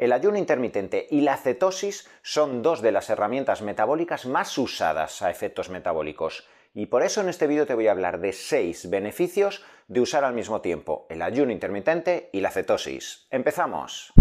El ayuno intermitente y la cetosis son dos de las herramientas metabólicas más usadas a efectos metabólicos. Y por eso en este vídeo te voy a hablar de seis beneficios de usar al mismo tiempo el ayuno intermitente y la cetosis. ¡Empezamos!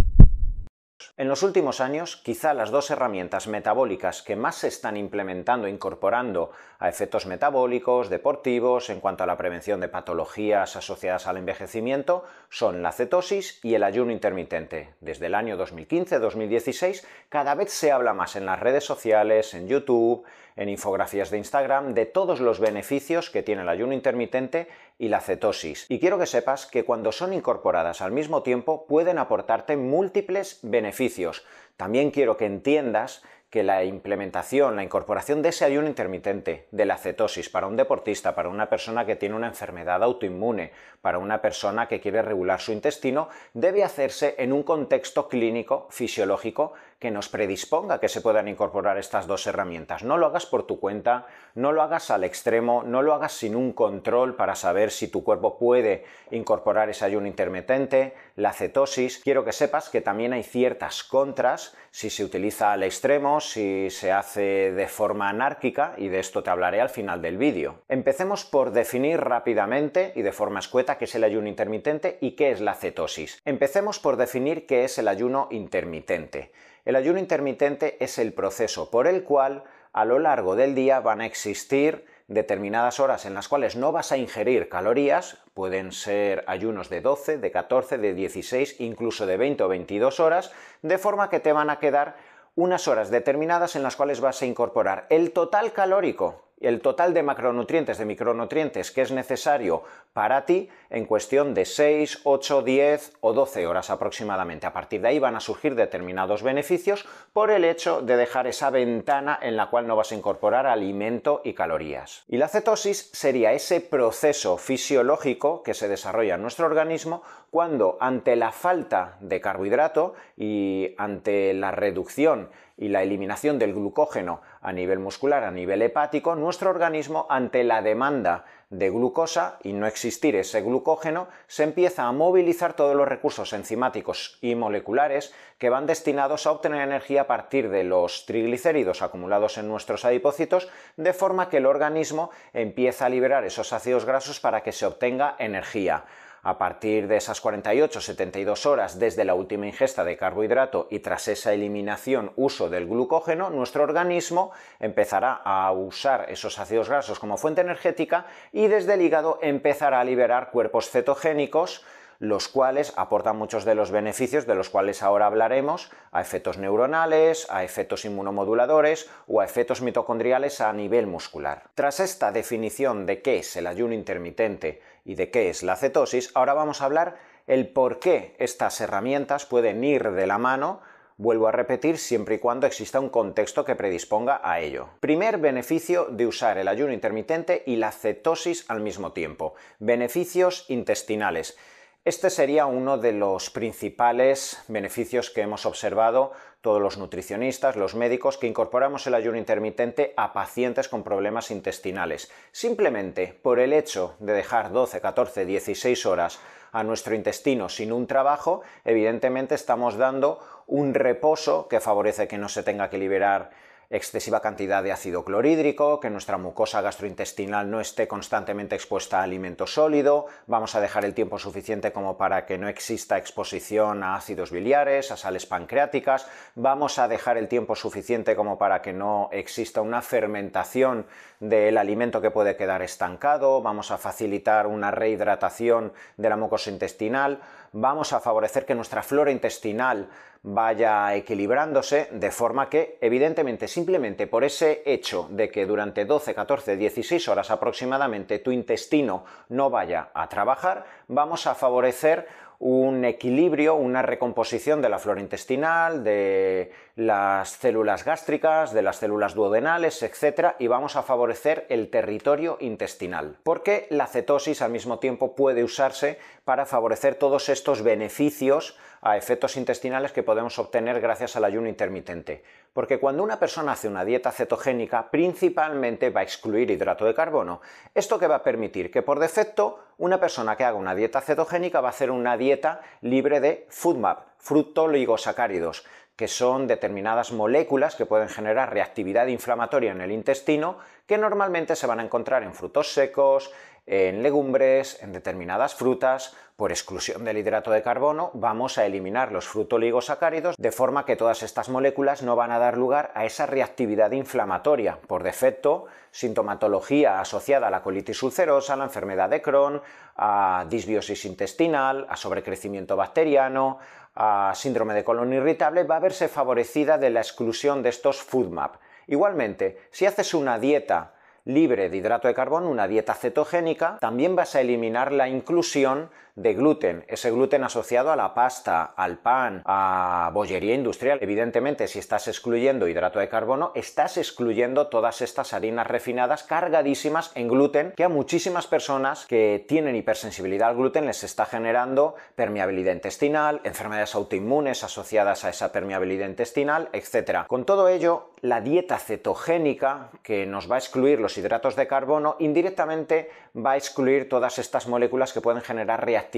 En los últimos años, quizá las dos herramientas metabólicas que más se están implementando e incorporando a efectos metabólicos, deportivos, en cuanto a la prevención de patologías asociadas al envejecimiento, son la cetosis y el ayuno intermitente. Desde el año 2015-2016, cada vez se habla más en las redes sociales, en YouTube, en infografías de Instagram, de todos los beneficios que tiene el ayuno intermitente y la cetosis. Y quiero que sepas que cuando son incorporadas al mismo tiempo pueden aportarte múltiples beneficios. También quiero que entiendas que la implementación, la incorporación de ese ayuno intermitente, de la cetosis para un deportista, para una persona que tiene una enfermedad autoinmune, para una persona que quiere regular su intestino, debe hacerse en un contexto clínico, fisiológico, que nos predisponga que se puedan incorporar estas dos herramientas. No lo hagas por tu cuenta, no lo hagas al extremo, no lo hagas sin un control para saber si tu cuerpo puede incorporar ese ayuno intermitente, la cetosis. Quiero que sepas que también hay ciertas contras si se utiliza al extremo, si se hace de forma anárquica, y de esto te hablaré al final del vídeo. Empecemos por definir rápidamente y de forma escueta qué es el ayuno intermitente y qué es la cetosis. Empecemos por definir qué es el ayuno intermitente. El ayuno intermitente es el proceso por el cual a lo largo del día van a existir determinadas horas en las cuales no vas a ingerir calorías, pueden ser ayunos de 12, de 14, de 16, incluso de 20 o 22 horas, de forma que te van a quedar unas horas determinadas en las cuales vas a incorporar el total calórico el total de macronutrientes, de micronutrientes que es necesario para ti en cuestión de 6, 8, 10 o 12 horas aproximadamente. A partir de ahí van a surgir determinados beneficios por el hecho de dejar esa ventana en la cual no vas a incorporar alimento y calorías. Y la cetosis sería ese proceso fisiológico que se desarrolla en nuestro organismo cuando ante la falta de carbohidrato y ante la reducción y la eliminación del glucógeno a nivel muscular, a nivel hepático, nuestro organismo ante la demanda de glucosa y no existir ese glucógeno, se empieza a movilizar todos los recursos enzimáticos y moleculares que van destinados a obtener energía a partir de los triglicéridos acumulados en nuestros adipocitos, de forma que el organismo empieza a liberar esos ácidos grasos para que se obtenga energía. A partir de esas 48-72 horas desde la última ingesta de carbohidrato y tras esa eliminación uso del glucógeno, nuestro organismo empezará a usar esos ácidos grasos como fuente energética y desde el hígado empezará a liberar cuerpos cetogénicos los cuales aportan muchos de los beneficios de los cuales ahora hablaremos a efectos neuronales, a efectos inmunomoduladores o a efectos mitocondriales a nivel muscular. Tras esta definición de qué es el ayuno intermitente y de qué es la cetosis, ahora vamos a hablar el por qué estas herramientas pueden ir de la mano Vuelvo a repetir siempre y cuando exista un contexto que predisponga a ello. Primer beneficio de usar el ayuno intermitente y la cetosis al mismo tiempo. Beneficios intestinales. Este sería uno de los principales beneficios que hemos observado todos los nutricionistas, los médicos, que incorporamos el ayuno intermitente a pacientes con problemas intestinales. Simplemente por el hecho de dejar 12, 14, 16 horas a nuestro intestino sin un trabajo, evidentemente estamos dando un reposo que favorece que no se tenga que liberar excesiva cantidad de ácido clorhídrico, que nuestra mucosa gastrointestinal no esté constantemente expuesta a alimento sólido, vamos a dejar el tiempo suficiente como para que no exista exposición a ácidos biliares, a sales pancreáticas, vamos a dejar el tiempo suficiente como para que no exista una fermentación del alimento que puede quedar estancado, vamos a facilitar una rehidratación de la mucosa intestinal, vamos a favorecer que nuestra flora intestinal vaya equilibrándose de forma que, evidentemente, simplemente por ese hecho de que durante 12, 14, 16 horas aproximadamente tu intestino no vaya a trabajar, vamos a favorecer un equilibrio, una recomposición de la flora intestinal, de las células gástricas, de las células duodenales, etc. y vamos a favorecer el territorio intestinal. Porque la cetosis al mismo tiempo puede usarse para favorecer todos estos beneficios a efectos intestinales que podemos obtener gracias al ayuno intermitente. Porque cuando una persona hace una dieta cetogénica, principalmente va a excluir hidrato de carbono. Esto que va a permitir que por defecto una persona que haga una dieta cetogénica va a hacer una dieta libre de FODMAP, fructoligosacáridos que son determinadas moléculas que pueden generar reactividad inflamatoria en el intestino, que normalmente se van a encontrar en frutos secos, en legumbres, en determinadas frutas, por exclusión del hidrato de carbono, vamos a eliminar los frutoligosacáridos de forma que todas estas moléculas no van a dar lugar a esa reactividad inflamatoria. Por defecto, sintomatología asociada a la colitis ulcerosa, a la enfermedad de Crohn, a disbiosis intestinal, a sobrecrecimiento bacteriano, a síndrome de colon irritable, va a verse favorecida de la exclusión de estos FODMAP. Igualmente, si haces una dieta libre de hidrato de carbono, una dieta cetogénica, también vas a eliminar la inclusión de gluten, ese gluten asociado a la pasta, al pan, a bollería industrial. Evidentemente, si estás excluyendo hidrato de carbono, estás excluyendo todas estas harinas refinadas cargadísimas en gluten que a muchísimas personas que tienen hipersensibilidad al gluten les está generando permeabilidad intestinal, enfermedades autoinmunes asociadas a esa permeabilidad intestinal, etc. Con todo ello, la dieta cetogénica, que nos va a excluir los hidratos de carbono, indirectamente va a excluir todas estas moléculas que pueden generar reacciones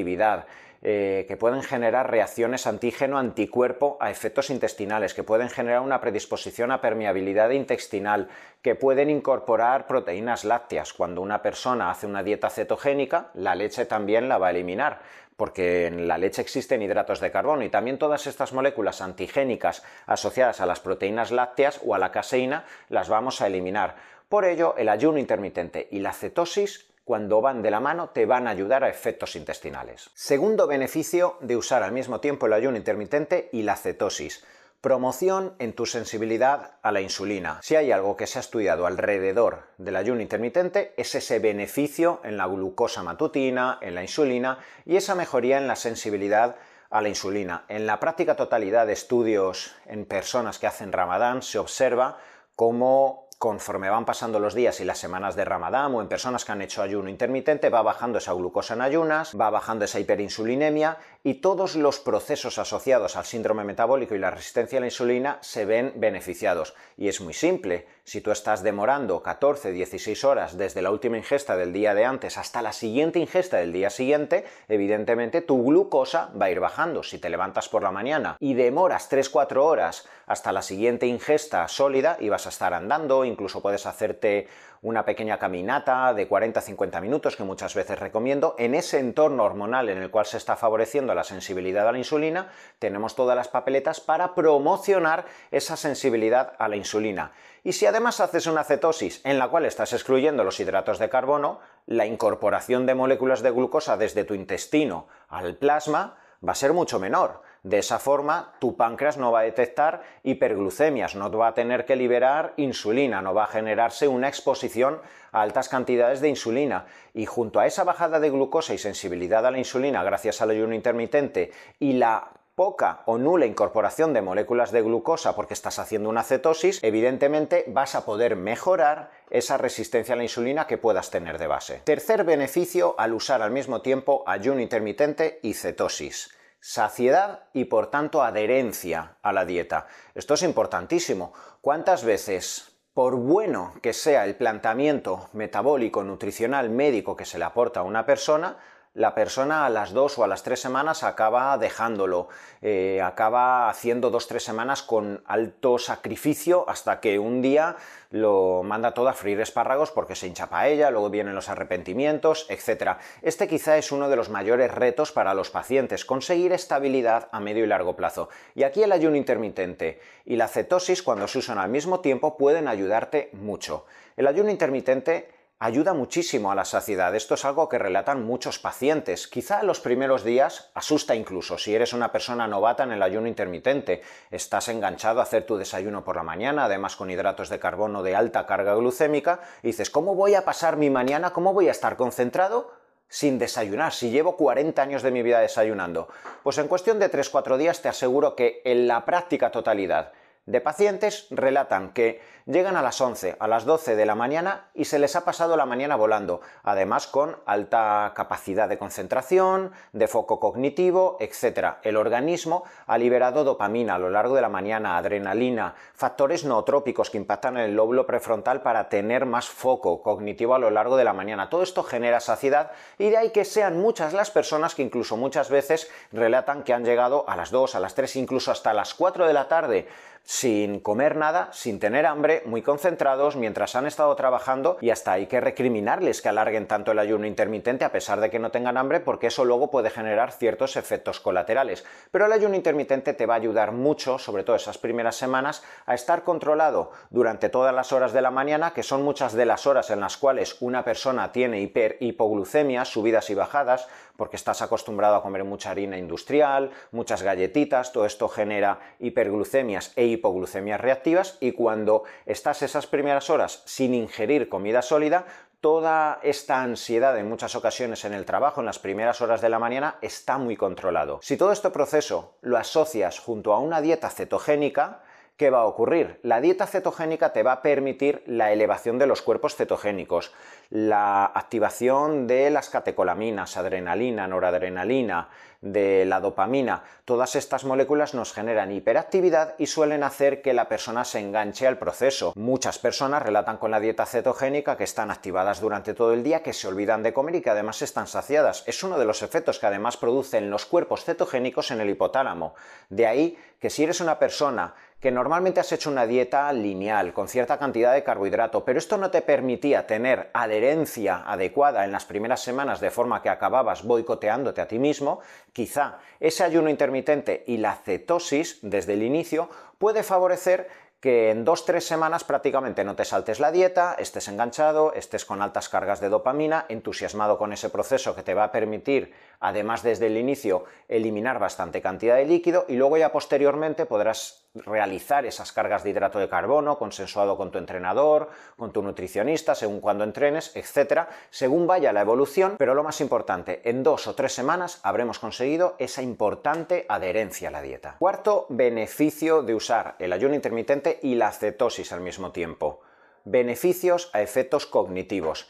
eh, que pueden generar reacciones antígeno-anticuerpo a efectos intestinales, que pueden generar una predisposición a permeabilidad intestinal, que pueden incorporar proteínas lácteas. Cuando una persona hace una dieta cetogénica, la leche también la va a eliminar porque en la leche existen hidratos de carbono y también todas estas moléculas antigénicas asociadas a las proteínas lácteas o a la caseína las vamos a eliminar. Por ello, el ayuno intermitente y la cetosis cuando van de la mano te van a ayudar a efectos intestinales. Segundo beneficio de usar al mismo tiempo el ayuno intermitente y la cetosis. Promoción en tu sensibilidad a la insulina. Si hay algo que se ha estudiado alrededor del ayuno intermitente es ese beneficio en la glucosa matutina, en la insulina y esa mejoría en la sensibilidad a la insulina. En la práctica totalidad de estudios en personas que hacen ramadán se observa cómo conforme van pasando los días y las semanas de Ramadán o en personas que han hecho ayuno intermitente, va bajando esa glucosa en ayunas, va bajando esa hiperinsulinemia y todos los procesos asociados al síndrome metabólico y la resistencia a la insulina se ven beneficiados. Y es muy simple, si tú estás demorando 14, 16 horas desde la última ingesta del día de antes hasta la siguiente ingesta del día siguiente, evidentemente tu glucosa va a ir bajando. Si te levantas por la mañana y demoras 3-4 horas hasta la siguiente ingesta sólida y vas a estar andando, incluso puedes hacerte una pequeña caminata de 40-50 minutos que muchas veces recomiendo. En ese entorno hormonal en el cual se está favoreciendo la sensibilidad a la insulina, tenemos todas las papeletas para promocionar esa sensibilidad a la insulina. Y si además haces una cetosis en la cual estás excluyendo los hidratos de carbono, la incorporación de moléculas de glucosa desde tu intestino al plasma va a ser mucho menor. De esa forma, tu páncreas no va a detectar hiperglucemias, no va a tener que liberar insulina, no va a generarse una exposición a altas cantidades de insulina. Y junto a esa bajada de glucosa y sensibilidad a la insulina gracias al ayuno intermitente y la poca o nula incorporación de moléculas de glucosa porque estás haciendo una cetosis, evidentemente vas a poder mejorar esa resistencia a la insulina que puedas tener de base. Tercer beneficio al usar al mismo tiempo ayuno intermitente y cetosis saciedad y por tanto adherencia a la dieta. Esto es importantísimo. ¿Cuántas veces, por bueno que sea el planteamiento metabólico, nutricional, médico que se le aporta a una persona, la persona a las dos o a las tres semanas acaba dejándolo, eh, acaba haciendo dos tres semanas con alto sacrificio hasta que un día lo manda todo a freír espárragos porque se hincha ella, luego vienen los arrepentimientos, etc. Este quizá es uno de los mayores retos para los pacientes, conseguir estabilidad a medio y largo plazo. Y aquí el ayuno intermitente y la cetosis cuando se usan al mismo tiempo pueden ayudarte mucho. El ayuno intermitente ayuda muchísimo a la saciedad. Esto es algo que relatan muchos pacientes. Quizá los primeros días asusta incluso si eres una persona novata en el ayuno intermitente. Estás enganchado a hacer tu desayuno por la mañana, además con hidratos de carbono de alta carga glucémica, y dices, ¿cómo voy a pasar mi mañana? ¿Cómo voy a estar concentrado? sin desayunar, si llevo 40 años de mi vida desayunando. Pues en cuestión de 3-4 días te aseguro que en la práctica totalidad de pacientes relatan que llegan a las 11, a las 12 de la mañana y se les ha pasado la mañana volando, además con alta capacidad de concentración, de foco cognitivo, etc. El organismo ha liberado dopamina a lo largo de la mañana, adrenalina, factores nootrópicos que impactan en el lóbulo prefrontal para tener más foco cognitivo a lo largo de la mañana. Todo esto genera saciedad y de ahí que sean muchas las personas que incluso muchas veces relatan que han llegado a las 2, a las 3, incluso hasta las 4 de la tarde sin comer nada, sin tener hambre, muy concentrados mientras han estado trabajando y hasta hay que recriminarles que alarguen tanto el ayuno intermitente a pesar de que no tengan hambre porque eso luego puede generar ciertos efectos colaterales. Pero el ayuno intermitente te va a ayudar mucho, sobre todo esas primeras semanas, a estar controlado durante todas las horas de la mañana, que son muchas de las horas en las cuales una persona tiene hiper hipoglucemia, subidas y bajadas, porque estás acostumbrado a comer mucha harina industrial, muchas galletitas, todo esto genera hiperglucemias e hipoglucemias reactivas y cuando estás esas primeras horas sin ingerir comida sólida, toda esta ansiedad en muchas ocasiones en el trabajo, en las primeras horas de la mañana, está muy controlado. Si todo este proceso lo asocias junto a una dieta cetogénica, ¿qué va a ocurrir? La dieta cetogénica te va a permitir la elevación de los cuerpos cetogénicos, la activación de las catecolaminas, adrenalina, noradrenalina, de la dopamina. Todas estas moléculas nos generan hiperactividad y suelen hacer que la persona se enganche al proceso. Muchas personas relatan con la dieta cetogénica que están activadas durante todo el día, que se olvidan de comer y que además están saciadas. Es uno de los efectos que además producen los cuerpos cetogénicos en el hipotálamo. De ahí que si eres una persona que normalmente has hecho una dieta lineal, con cierta cantidad de carbohidrato, pero esto no te permitía tener adherencia adecuada en las primeras semanas de forma que acababas boicoteándote a ti mismo, quizá ese ayuno intermitente y la cetosis desde el inicio puede favorecer que en dos tres semanas prácticamente no te saltes la dieta, estés enganchado, estés con altas cargas de dopamina, entusiasmado con ese proceso que te va a permitir, además desde el inicio, eliminar bastante cantidad de líquido y luego ya posteriormente podrás realizar esas cargas de hidrato de carbono consensuado con tu entrenador, con tu nutricionista, según cuando entrenes, etcétera, según vaya la evolución, pero lo más importante, en dos o tres semanas habremos conseguido esa importante adherencia a la dieta. Cuarto beneficio de usar el ayuno intermitente y la cetosis al mismo tiempo. Beneficios a efectos cognitivos.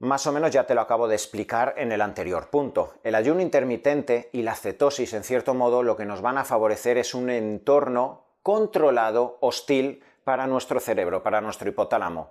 Más o menos ya te lo acabo de explicar en el anterior punto. El ayuno intermitente y la cetosis, en cierto modo, lo que nos van a favorecer es un entorno controlado, hostil, para nuestro cerebro, para nuestro hipotálamo.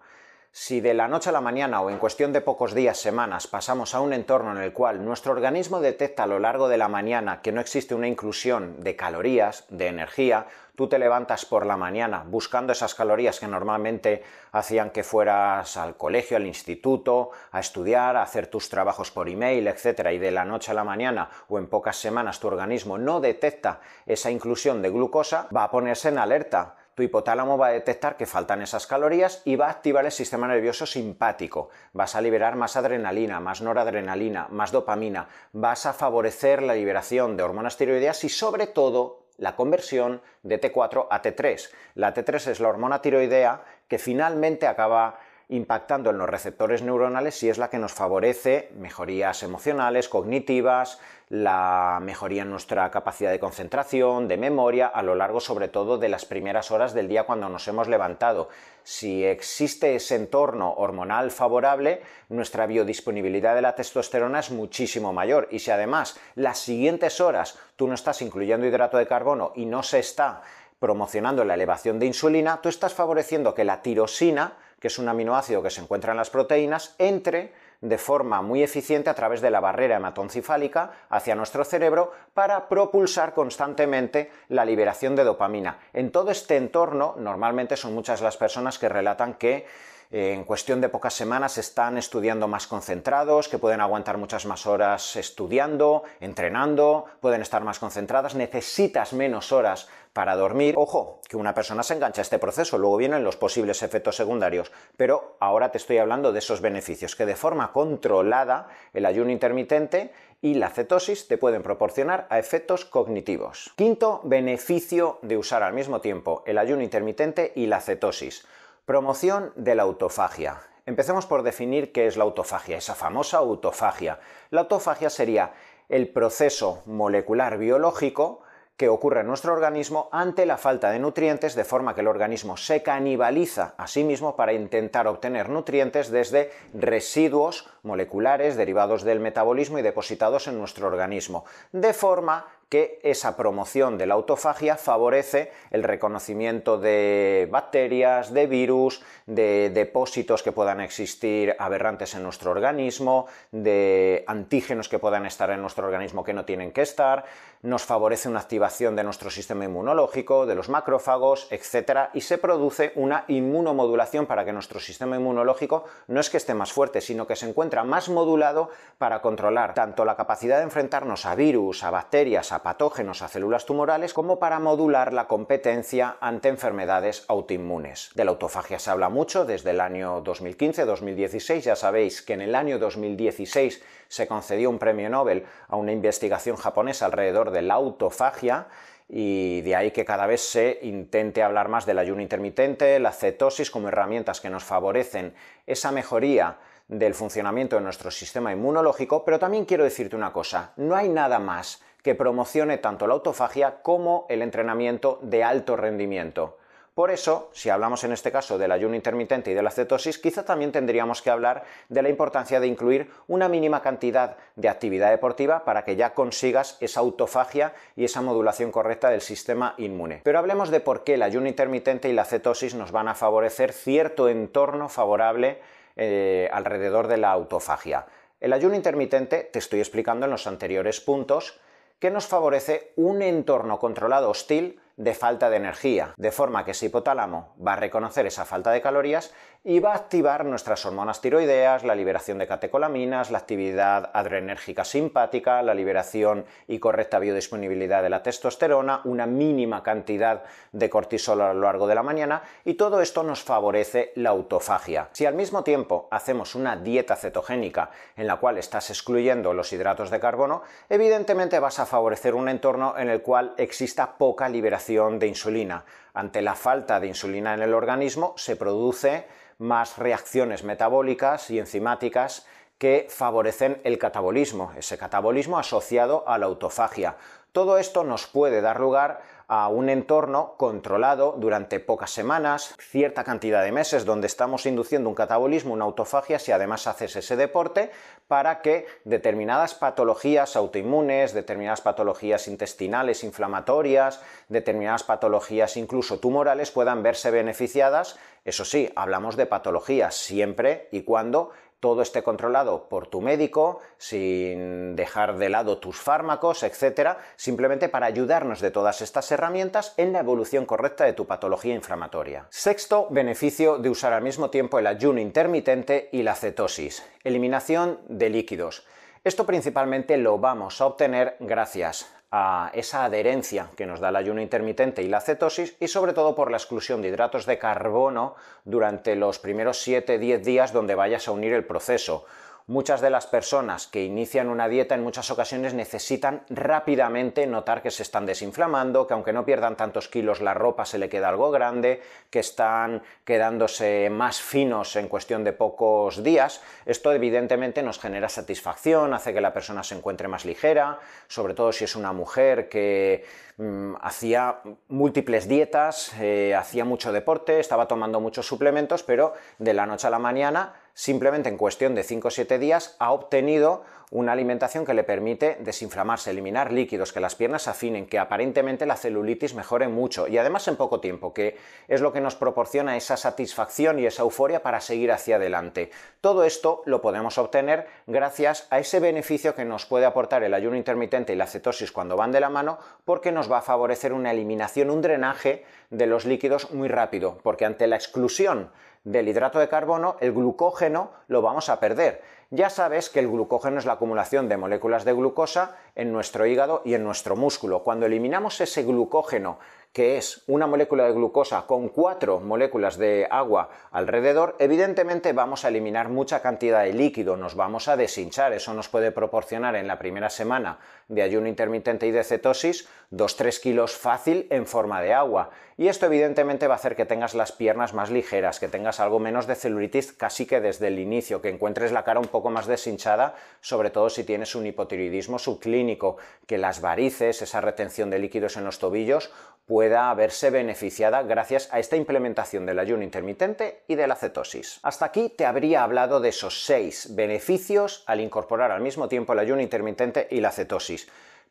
Si de la noche a la mañana o en cuestión de pocos días, semanas, pasamos a un entorno en el cual nuestro organismo detecta a lo largo de la mañana que no existe una inclusión de calorías, de energía, tú te levantas por la mañana buscando esas calorías que normalmente hacían que fueras al colegio, al instituto, a estudiar, a hacer tus trabajos por email, etc. Y de la noche a la mañana o en pocas semanas tu organismo no detecta esa inclusión de glucosa, va a ponerse en alerta tu hipotálamo va a detectar que faltan esas calorías y va a activar el sistema nervioso simpático. Vas a liberar más adrenalina, más noradrenalina, más dopamina. Vas a favorecer la liberación de hormonas tiroideas y sobre todo la conversión de T4 a T3. La T3 es la hormona tiroidea que finalmente acaba impactando en los receptores neuronales y es la que nos favorece mejorías emocionales, cognitivas, la mejoría en nuestra capacidad de concentración, de memoria, a lo largo sobre todo de las primeras horas del día cuando nos hemos levantado. Si existe ese entorno hormonal favorable, nuestra biodisponibilidad de la testosterona es muchísimo mayor y si además las siguientes horas tú no estás incluyendo hidrato de carbono y no se está promocionando la elevación de insulina, tú estás favoreciendo que la tirosina que es un aminoácido que se encuentra en las proteínas, entre de forma muy eficiente a través de la barrera hematoencefálica hacia nuestro cerebro para propulsar constantemente la liberación de dopamina. En todo este entorno, normalmente son muchas las personas que relatan que eh, en cuestión de pocas semanas están estudiando más concentrados, que pueden aguantar muchas más horas estudiando, entrenando, pueden estar más concentradas, necesitas menos horas para dormir. Ojo, que una persona se engancha a este proceso, luego vienen los posibles efectos secundarios, pero ahora te estoy hablando de esos beneficios que de forma controlada el ayuno intermitente y la cetosis te pueden proporcionar a efectos cognitivos. Quinto beneficio de usar al mismo tiempo el ayuno intermitente y la cetosis. Promoción de la autofagia. Empecemos por definir qué es la autofagia, esa famosa autofagia. La autofagia sería el proceso molecular biológico que ocurre en nuestro organismo ante la falta de nutrientes, de forma que el organismo se canibaliza a sí mismo para intentar obtener nutrientes desde residuos moleculares derivados del metabolismo y depositados en nuestro organismo, de forma que esa promoción de la autofagia favorece el reconocimiento de bacterias, de virus, de depósitos que puedan existir aberrantes en nuestro organismo, de antígenos que puedan estar en nuestro organismo que no tienen que estar, nos favorece una activación de nuestro sistema inmunológico, de los macrófagos, etc. Y se produce una inmunomodulación para que nuestro sistema inmunológico no es que esté más fuerte, sino que se encuentra más modulado para controlar tanto la capacidad de enfrentarnos a virus, a bacterias, patógenos, a células tumorales, como para modular la competencia ante enfermedades autoinmunes. De la autofagia se habla mucho desde el año 2015-2016. Ya sabéis que en el año 2016 se concedió un premio Nobel a una investigación japonesa alrededor de la autofagia y de ahí que cada vez se intente hablar más del ayuno intermitente, la cetosis como herramientas que nos favorecen esa mejoría del funcionamiento de nuestro sistema inmunológico, pero también quiero decirte una cosa, no hay nada más que promocione tanto la autofagia como el entrenamiento de alto rendimiento. Por eso, si hablamos en este caso del ayuno intermitente y de la cetosis, quizá también tendríamos que hablar de la importancia de incluir una mínima cantidad de actividad deportiva para que ya consigas esa autofagia y esa modulación correcta del sistema inmune. Pero hablemos de por qué el ayuno intermitente y la cetosis nos van a favorecer cierto entorno favorable eh, alrededor de la autofagia. El ayuno intermitente, te estoy explicando en los anteriores puntos, que nos favorece un entorno controlado hostil de falta de energía, de forma que ese hipotálamo va a reconocer esa falta de calorías y va a activar nuestras hormonas tiroideas, la liberación de catecolaminas, la actividad adrenérgica simpática, la liberación y correcta biodisponibilidad de la testosterona, una mínima cantidad de cortisol a lo largo de la mañana y todo esto nos favorece la autofagia. Si al mismo tiempo hacemos una dieta cetogénica en la cual estás excluyendo los hidratos de carbono, evidentemente vas a favorecer un entorno en el cual exista poca liberación de insulina. Ante la falta de insulina en el organismo se produce más reacciones metabólicas y enzimáticas que favorecen el catabolismo, ese catabolismo asociado a la autofagia. Todo esto nos puede dar lugar a un entorno controlado durante pocas semanas, cierta cantidad de meses donde estamos induciendo un catabolismo, una autofagia, si además haces ese deporte, para que determinadas patologías autoinmunes, determinadas patologías intestinales, inflamatorias, determinadas patologías incluso tumorales puedan verse beneficiadas. Eso sí, hablamos de patologías siempre y cuando todo esté controlado por tu médico, sin dejar de lado tus fármacos, etcétera, simplemente para ayudarnos de todas estas herramientas en la evolución correcta de tu patología inflamatoria. Sexto beneficio de usar al mismo tiempo el ayuno intermitente y la cetosis, eliminación de líquidos. Esto principalmente lo vamos a obtener gracias a esa adherencia que nos da el ayuno intermitente y la cetosis y sobre todo por la exclusión de hidratos de carbono durante los primeros 7-10 días donde vayas a unir el proceso. Muchas de las personas que inician una dieta en muchas ocasiones necesitan rápidamente notar que se están desinflamando, que aunque no pierdan tantos kilos la ropa se le queda algo grande, que están quedándose más finos en cuestión de pocos días. Esto evidentemente nos genera satisfacción, hace que la persona se encuentre más ligera, sobre todo si es una mujer que mm, hacía múltiples dietas, eh, hacía mucho deporte, estaba tomando muchos suplementos, pero de la noche a la mañana simplemente en cuestión de 5 o 7 días ha obtenido una alimentación que le permite desinflamarse, eliminar líquidos, que las piernas afinen, que aparentemente la celulitis mejore mucho y además en poco tiempo, que es lo que nos proporciona esa satisfacción y esa euforia para seguir hacia adelante. Todo esto lo podemos obtener gracias a ese beneficio que nos puede aportar el ayuno intermitente y la cetosis cuando van de la mano, porque nos va a favorecer una eliminación, un drenaje de los líquidos muy rápido, porque ante la exclusión del hidrato de carbono, el glucógeno lo vamos a perder. Ya sabes que el glucógeno es la acumulación de moléculas de glucosa en nuestro hígado y en nuestro músculo. Cuando eliminamos ese glucógeno que es una molécula de glucosa con cuatro moléculas de agua alrededor, evidentemente vamos a eliminar mucha cantidad de líquido, nos vamos a deshinchar, eso nos puede proporcionar en la primera semana de ayuno intermitente y de cetosis 2-3 kilos fácil en forma de agua. Y esto evidentemente va a hacer que tengas las piernas más ligeras, que tengas algo menos de celulitis casi que desde el inicio, que encuentres la cara un poco más deshinchada, sobre todo si tienes un hipotiroidismo subclínico, que las varices, esa retención de líquidos en los tobillos, pueda verse beneficiada gracias a esta implementación del ayuno intermitente y de la cetosis. Hasta aquí te habría hablado de esos seis beneficios al incorporar al mismo tiempo el ayuno intermitente y la cetosis.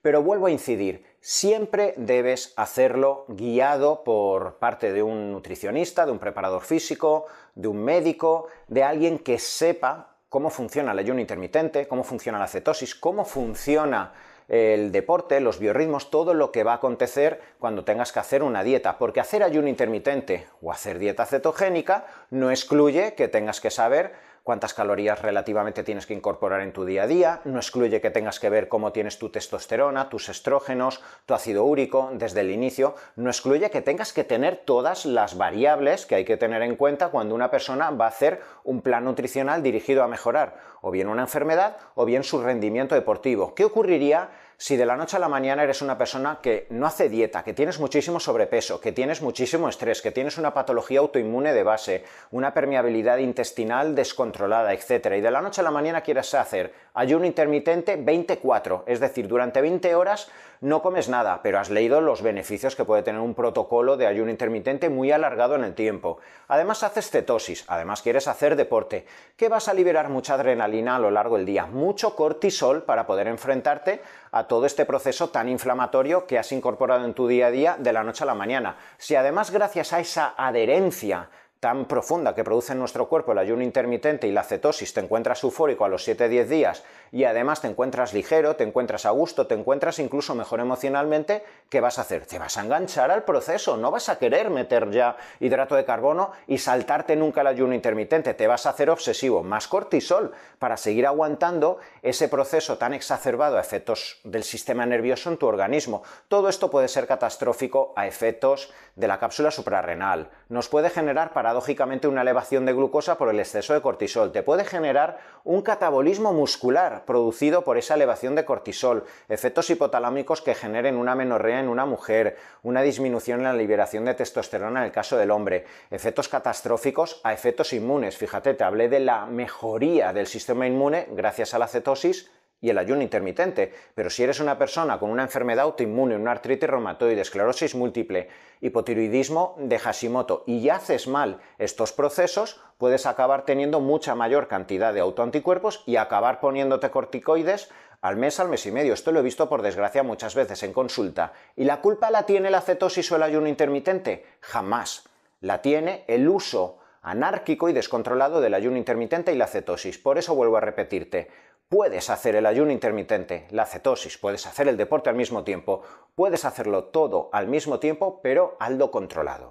Pero vuelvo a incidir, siempre debes hacerlo guiado por parte de un nutricionista, de un preparador físico, de un médico, de alguien que sepa cómo funciona el ayuno intermitente, cómo funciona la cetosis, cómo funciona el deporte, los biorritmos, todo lo que va a acontecer cuando tengas que hacer una dieta, porque hacer ayuno intermitente o hacer dieta cetogénica no excluye que tengas que saber cuántas calorías relativamente tienes que incorporar en tu día a día, no excluye que tengas que ver cómo tienes tu testosterona, tus estrógenos, tu ácido úrico desde el inicio, no excluye que tengas que tener todas las variables que hay que tener en cuenta cuando una persona va a hacer un plan nutricional dirigido a mejorar o bien una enfermedad o bien su rendimiento deportivo. ¿Qué ocurriría si de la noche a la mañana eres una persona que no hace dieta, que tienes muchísimo sobrepeso, que tienes muchísimo estrés, que tienes una patología autoinmune de base, una permeabilidad intestinal descontrolada, etc. Y de la noche a la mañana quieres hacer ayuno intermitente 24, es decir, durante 20 horas no comes nada, pero has leído los beneficios que puede tener un protocolo de ayuno intermitente muy alargado en el tiempo. Además haces cetosis, además quieres hacer deporte, que vas a liberar mucha adrenalina a lo largo del día, mucho cortisol para poder enfrentarte a todo este proceso tan inflamatorio que has incorporado en tu día a día de la noche a la mañana. Si además gracias a esa adherencia tan profunda que produce en nuestro cuerpo el ayuno intermitente y la cetosis, te encuentras eufórico a los 7-10 días y además te encuentras ligero, te encuentras a gusto, te encuentras incluso mejor emocionalmente, ¿qué vas a hacer? Te vas a enganchar al proceso, no vas a querer meter ya hidrato de carbono y saltarte nunca el ayuno intermitente, te vas a hacer obsesivo, más cortisol para seguir aguantando ese proceso tan exacerbado a efectos del sistema nervioso en tu organismo. Todo esto puede ser catastrófico a efectos de la cápsula suprarrenal, nos puede generar paradójicamente una elevación de glucosa por el exceso de cortisol, te puede generar un catabolismo muscular producido por esa elevación de cortisol, efectos hipotalámicos que generen una menorrea en una mujer, una disminución en la liberación de testosterona en el caso del hombre, efectos catastróficos a efectos inmunes. Fíjate, te hablé de la mejoría del sistema inmune gracias a la cetosis y el ayuno intermitente, pero si eres una persona con una enfermedad autoinmune, una artritis reumatoide, esclerosis múltiple, hipotiroidismo de Hashimoto y haces mal estos procesos, puedes acabar teniendo mucha mayor cantidad de autoanticuerpos y acabar poniéndote corticoides al mes, al mes y medio. Esto lo he visto por desgracia muchas veces en consulta. ¿Y la culpa la tiene la cetosis o el ayuno intermitente? Jamás. La tiene el uso anárquico y descontrolado del ayuno intermitente y la cetosis. Por eso vuelvo a repetirte, Puedes hacer el ayuno intermitente, la cetosis, puedes hacer el deporte al mismo tiempo, puedes hacerlo todo al mismo tiempo, pero algo controlado.